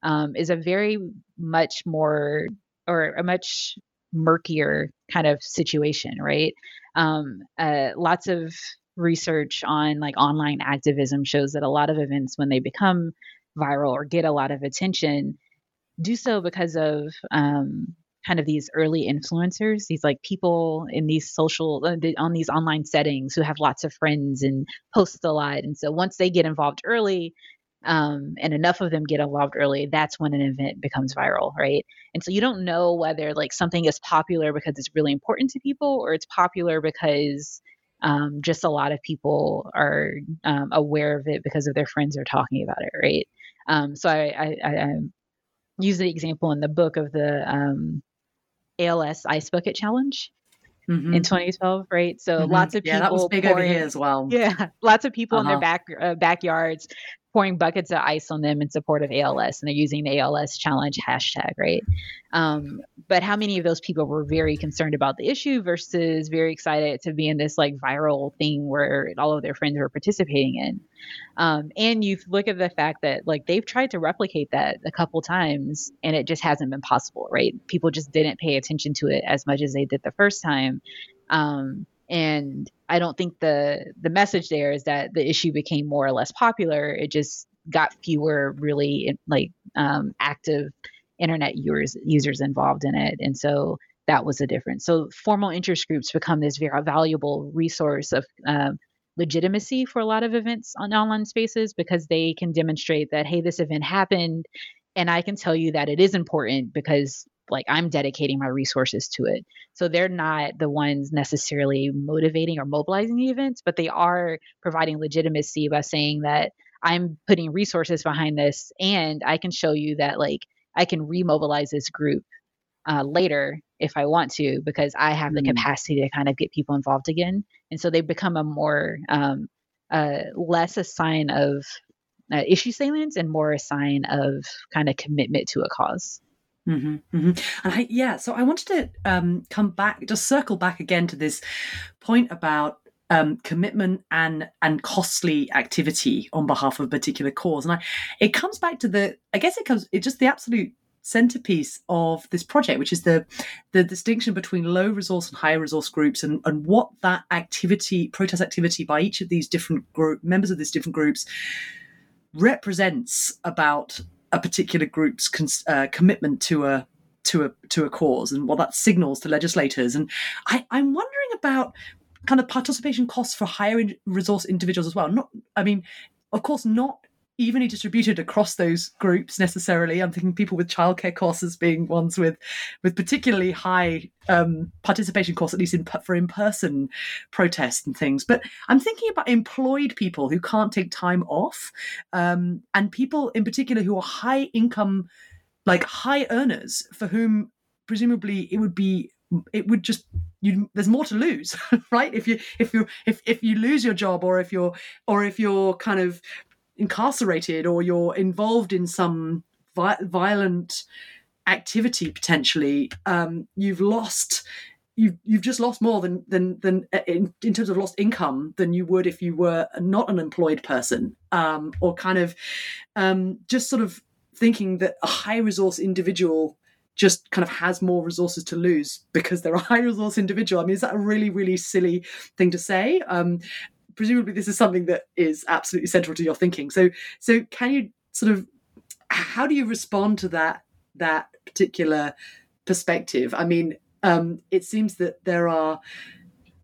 um, is a very much more or a much murkier kind of situation, right? Um, uh, lots of research on like online activism shows that a lot of events, when they become viral or get a lot of attention, do so because of um, kind of these early influencers, these like people in these social, uh, on these online settings who have lots of friends and post a lot. And so once they get involved early, um, and enough of them get involved early, that's when an event becomes viral, right? And so you don't know whether like something is popular because it's really important to people or it's popular because um, just a lot of people are um, aware of it because of their friends are talking about it, right? Um, so I, I, I, use the example in the book of the um, ALS Ice Bucket Challenge. Mm-hmm. in 2012, right? So mm-hmm. lots of people. Yeah, that was big pouring, over here as well. Yeah, lots of people uh-huh. in their uh-huh. back uh, backyards pouring buckets of ice on them in support of ALS, and they're using the ALS challenge hashtag, right? Um, but how many of those people were very concerned about the issue versus very excited to be in this like viral thing where all of their friends were participating in? Um, and you look at the fact that like they've tried to replicate that a couple times, and it just hasn't been possible, right? People just didn't pay attention to it as much as they did the first time. Um, and I don't think the the message there is that the issue became more or less popular. It just got fewer really like um, active internet users users involved in it, and so that was a difference. So formal interest groups become this very valuable resource of um, legitimacy for a lot of events on online spaces because they can demonstrate that hey, this event happened, and I can tell you that it is important because like I'm dedicating my resources to it. So they're not the ones necessarily motivating or mobilizing the events, but they are providing legitimacy by saying that I'm putting resources behind this and I can show you that like I can remobilize this group uh, later if I want to because I have the mm. capacity to kind of get people involved again. And so they become a more um, uh, less a sign of uh, issue salience and more a sign of kind of commitment to a cause. Mm-hmm, mm-hmm. And I, yeah, so I wanted to um, come back, just circle back again to this point about um, commitment and and costly activity on behalf of a particular cause. And I, it comes back to the, I guess it comes, it's just the absolute centerpiece of this project, which is the the distinction between low resource and high resource groups, and and what that activity, protest activity by each of these different group members of these different groups represents about a particular group's uh, commitment to a to a to a cause and what that signals to legislators. And I, I'm wondering about kind of participation costs for higher resource individuals as well. Not, I mean, of course, not evenly distributed across those groups necessarily. I'm thinking people with childcare costs as being ones with with particularly high um, participation costs, at least in, for in person protests and things. But I'm thinking about employed people who can't take time off, um, and people in particular who are high income, like high earners, for whom presumably it would be it would just you there's more to lose right if you if you if if you lose your job or if you're or if you're kind of incarcerated or you're involved in some vi- violent activity potentially um, you've lost you've you've just lost more than than than uh, in, in terms of lost income than you would if you were not an employed person um, or kind of um, just sort of thinking that a high resource individual just kind of has more resources to lose because they're a high resource individual. I mean, is that a really, really silly thing to say? Um, presumably this is something that is absolutely central to your thinking. So so can you sort of how do you respond to that that particular perspective? I mean, um, it seems that there are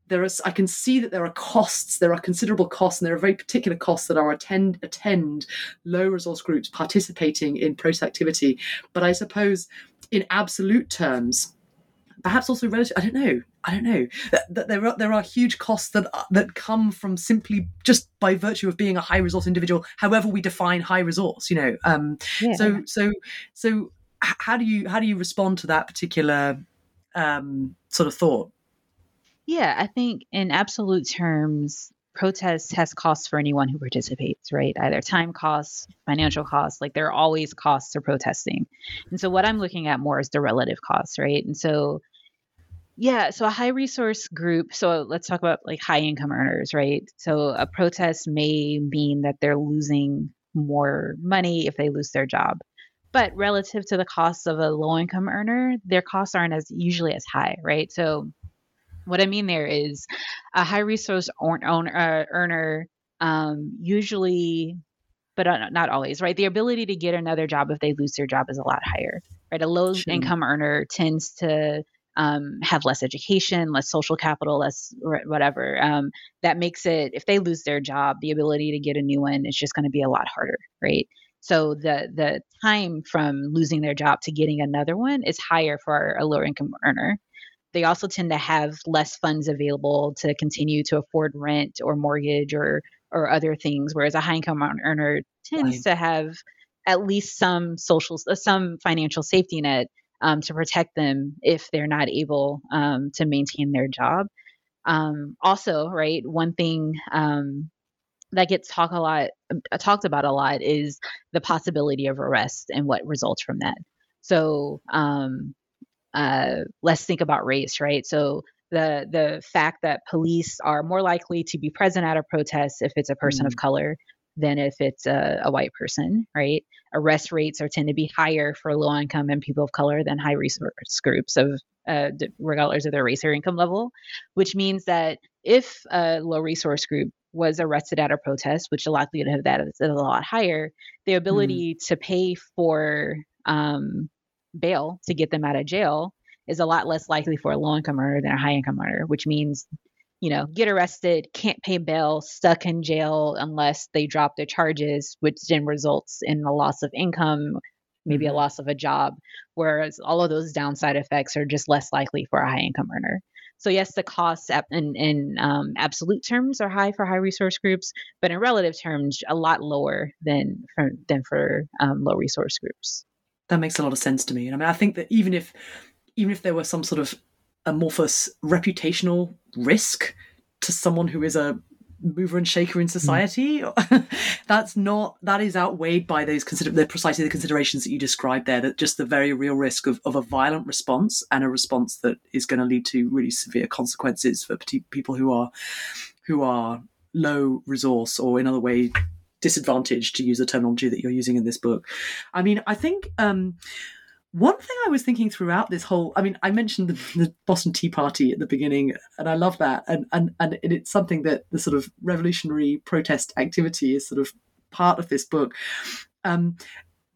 there is I can see that there are costs, there are considerable costs, and there are very particular costs that are attend attend low resource groups participating in protest activity. But I suppose in absolute terms, perhaps also relative. I don't know. I don't know that, that, there are there are huge costs that that come from simply just by virtue of being a high resource individual. However, we define high resource, you know. Um, yeah. So so so how do you how do you respond to that particular um, sort of thought? Yeah, I think in absolute terms, protest has costs for anyone who participates, right? Either time costs, financial costs, like there are always costs to protesting. And so what I'm looking at more is the relative costs, right? And so yeah, so a high resource group, so let's talk about like high income earners, right? So a protest may mean that they're losing more money if they lose their job. But relative to the costs of a low income earner, their costs aren't as usually as high, right? So what I mean there is a high resource owner, uh, earner um, usually, but not always, right? The ability to get another job if they lose their job is a lot higher, right? A low income earner tends to um, have less education, less social capital, less whatever. Um, that makes it, if they lose their job, the ability to get a new one is just going to be a lot harder, right? So the the time from losing their job to getting another one is higher for a lower income earner they also tend to have less funds available to continue to afford rent or mortgage or or other things whereas a high income earner tends right. to have at least some social some financial safety net um, to protect them if they're not able um, to maintain their job um, also right one thing um, that gets talked a lot uh, talked about a lot is the possibility of arrest and what results from that so um, uh, let's think about race, right? So the the fact that police are more likely to be present at a protest if it's a person mm. of color than if it's a, a, white person, right? Arrest rates are tend to be higher for low income and people of color than high resource groups of uh, regardless of their race or income level, which means that if a low resource group was arrested at a protest, which the likelihood of that is a lot higher, the ability mm. to pay for um, bail to get them out of jail is a lot less likely for a low income earner than a high income earner, which means, you know, get arrested, can't pay bail, stuck in jail unless they drop their charges, which then results in a loss of income, maybe a mm-hmm. loss of a job. Whereas all of those downside effects are just less likely for a high income earner. So yes, the costs in, in um, absolute terms are high for high resource groups, but in relative terms, a lot lower than for, than for um, low resource groups. That makes a lot of sense to me. And I mean, I think that even if even if there were some sort of amorphous reputational risk to someone who is a mover and shaker in mm. society. Mm. That's not that is outweighed by those consider the precisely the considerations that you described there. That just the very real risk of, of a violent response and a response that is going to lead to really severe consequences for people who are who are low resource or in other way disadvantaged to use the terminology that you're using in this book. I mean, I think um, one thing I was thinking throughout this whole, I mean, I mentioned the, the, Boston Tea Party at the beginning, and I love that, and and and it's something that the sort of revolutionary protest activity is sort of part of this book. Um,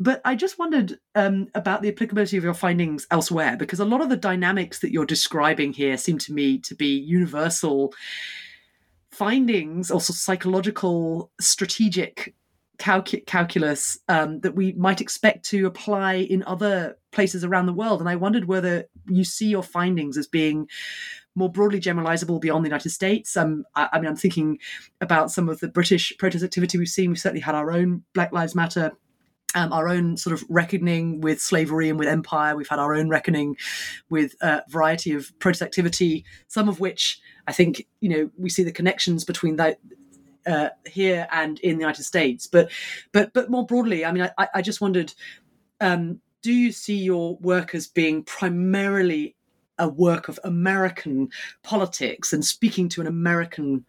but I just wondered um, about the applicability of your findings elsewhere, because a lot of the dynamics that you're describing here seem to me to be universal findings, also psychological, strategic calc- calculus um, that we might expect to apply in other places around the world. And I wondered whether you see your findings as being more broadly generalizable beyond the United States. Um, I, I, mean, I'm thinking about some of the British protest activity we've seen. We've certainly had our own Black Lives Matter. Um, our own sort of reckoning with slavery and with empire. We've had our own reckoning with a variety of protest activity, some of which I think you know we see the connections between that uh, here and in the United States. But but but more broadly, I mean, I, I just wondered, um, do you see your work as being primarily a work of American politics and speaking to an American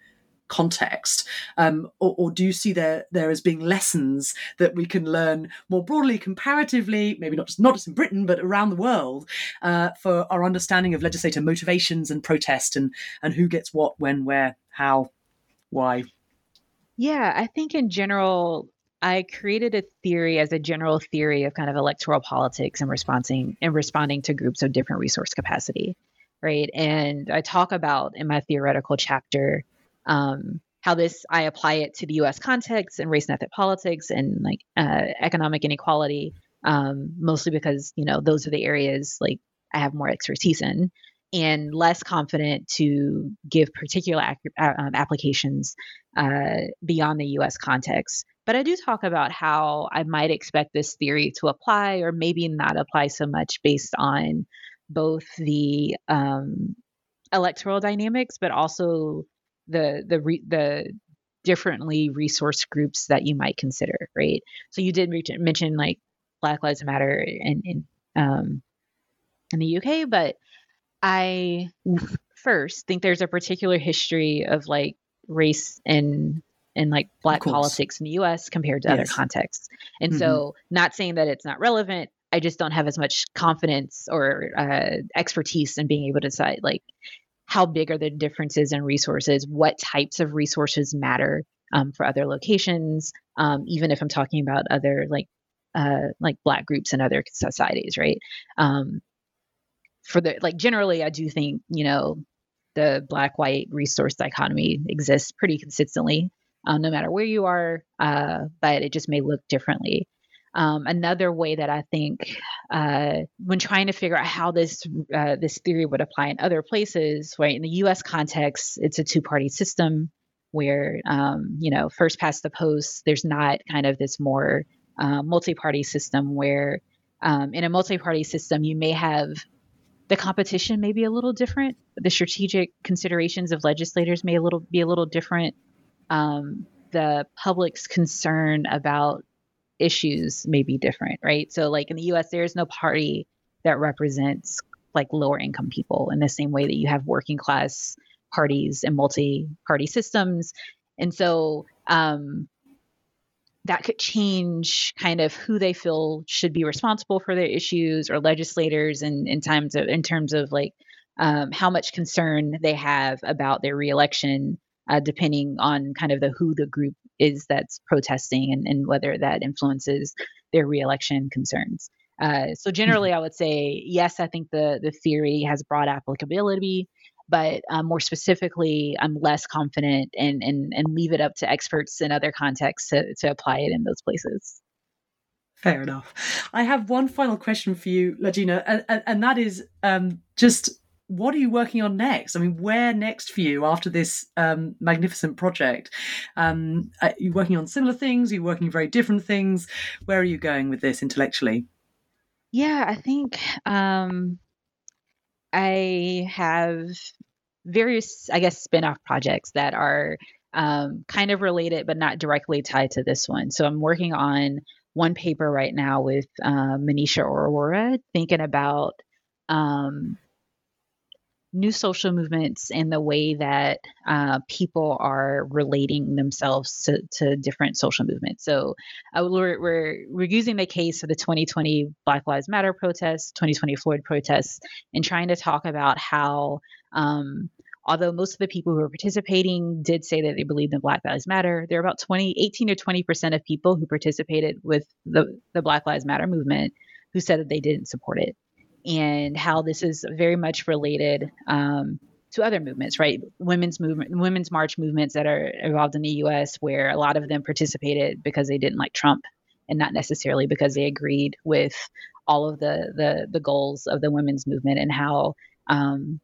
context, um, or, or, do you see there there as being lessons that we can learn more broadly, comparatively, maybe not just not just in Britain but around the world, uh, for our understanding of legislator motivations and protest and and who gets what, when, where, how, why? Yeah, I think in general, I created a theory as a general theory of kind of electoral politics and responding and responding to groups of different resource capacity, right? And I talk about in my theoretical chapter um, how this I apply it to the U.S. context and race and ethnic politics and like uh, economic inequality, um, mostly because you know those are the areas like I have more expertise in and less confident to give particular ac- uh, um, applications uh, beyond the US context. But I do talk about how I might expect this theory to apply or maybe not apply so much based on both the um, electoral dynamics, but also the the re- the differently resource groups that you might consider, right? So you did re- mention like Black Lives Matter in in um, in the UK, but I first think there's a particular history of like race and and like black politics in the US compared to yes. other contexts. And mm-hmm. so not saying that it's not relevant, I just don't have as much confidence or uh, expertise in being able to decide like how big are the differences in resources, what types of resources matter um, for other locations, um, even if I'm talking about other like uh, like black groups and other societies, right? Um, for the like generally i do think you know the black white resource dichotomy exists pretty consistently uh, no matter where you are uh, but it just may look differently um, another way that i think uh, when trying to figure out how this uh, this theory would apply in other places right in the us context it's a two party system where um, you know first past the post there's not kind of this more uh, multi-party system where um, in a multi-party system you may have the competition may be a little different. The strategic considerations of legislators may a little be a little different. Um, the public's concern about issues may be different, right? So, like in the U.S., there is no party that represents like lower income people in the same way that you have working class parties and multi-party systems. And so, um, that could change kind of who they feel should be responsible for their issues or legislators in, in times of in terms of like um, how much concern they have about their reelection, uh, depending on kind of the who the group is that's protesting and, and whether that influences their reelection concerns. Uh, so generally, I would say yes. I think the the theory has broad applicability, but um, more specifically, I'm less confident and and and leave it up to experts in other contexts to to apply it in those places. Fair enough. I have one final question for you, LaGina, and, and, and that is um, just what are you working on next? I mean, where next for you after this um, magnificent project? Um, are you working on similar things? Are you working very different things? Where are you going with this intellectually? Yeah, I think um, I have various, I guess, spin off projects that are um, kind of related but not directly tied to this one. So I'm working on one paper right now with uh, Manisha Arora, thinking about um, new social movements and the way that uh, people are relating themselves to, to different social movements. So uh, we're, we're, we're using the case for the 2020 Black Lives Matter protests, 2020 Floyd protests, and trying to talk about how. Um, although most of the people who were participating did say that they believed in Black Lives Matter, there are about 20, 18 to 20 percent of people who participated with the, the Black Lives Matter movement who said that they didn't support it and how this is very much related um, to other movements, right? Women's movement, women's march movements that are involved in the U.S., where a lot of them participated because they didn't like Trump, and not necessarily because they agreed with all of the the, the goals of the women's movement, and how um,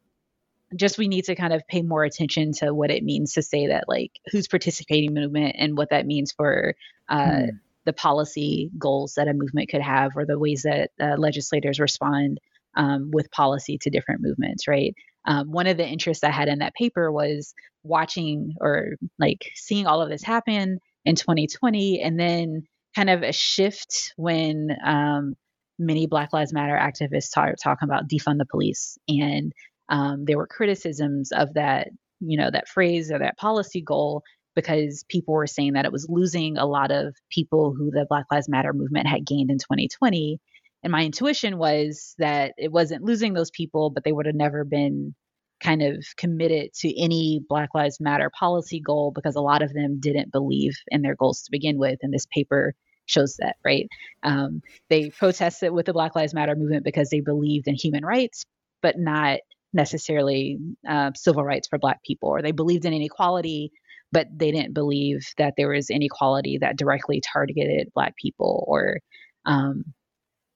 just we need to kind of pay more attention to what it means to say that like who's participating movement and what that means for uh, mm. the policy goals that a movement could have or the ways that uh, legislators respond um, with policy to different movements, right? Um, one of the interests I had in that paper was watching or like seeing all of this happen in 2020 and then kind of a shift when um, many Black Lives Matter activists started talking about defund the police. And um, there were criticisms of that, you know, that phrase or that policy goal because people were saying that it was losing a lot of people who the Black Lives Matter movement had gained in 2020 and my intuition was that it wasn't losing those people, but they would have never been kind of committed to any Black Lives Matter policy goal because a lot of them didn't believe in their goals to begin with. And this paper shows that, right? Um, they protested with the Black Lives Matter movement because they believed in human rights, but not necessarily uh, civil rights for Black people, or they believed in inequality, but they didn't believe that there was inequality that directly targeted Black people or um,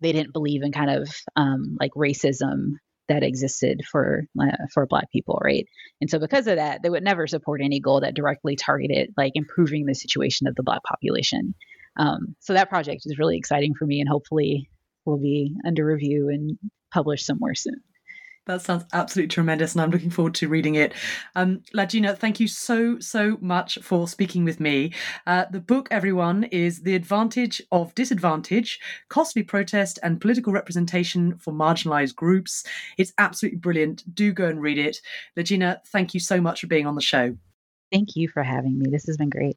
they didn't believe in kind of um, like racism that existed for uh, for black people right? And so because of that they would never support any goal that directly targeted like improving the situation of the black population. Um, so that project is really exciting for me and hopefully will be under review and published somewhere soon that sounds absolutely tremendous, and I'm looking forward to reading it. Um, LaGina, thank you so, so much for speaking with me. Uh, the book, everyone, is The Advantage of Disadvantage Costly Protest and Political Representation for Marginalized Groups. It's absolutely brilliant. Do go and read it. LaGina, thank you so much for being on the show. Thank you for having me. This has been great.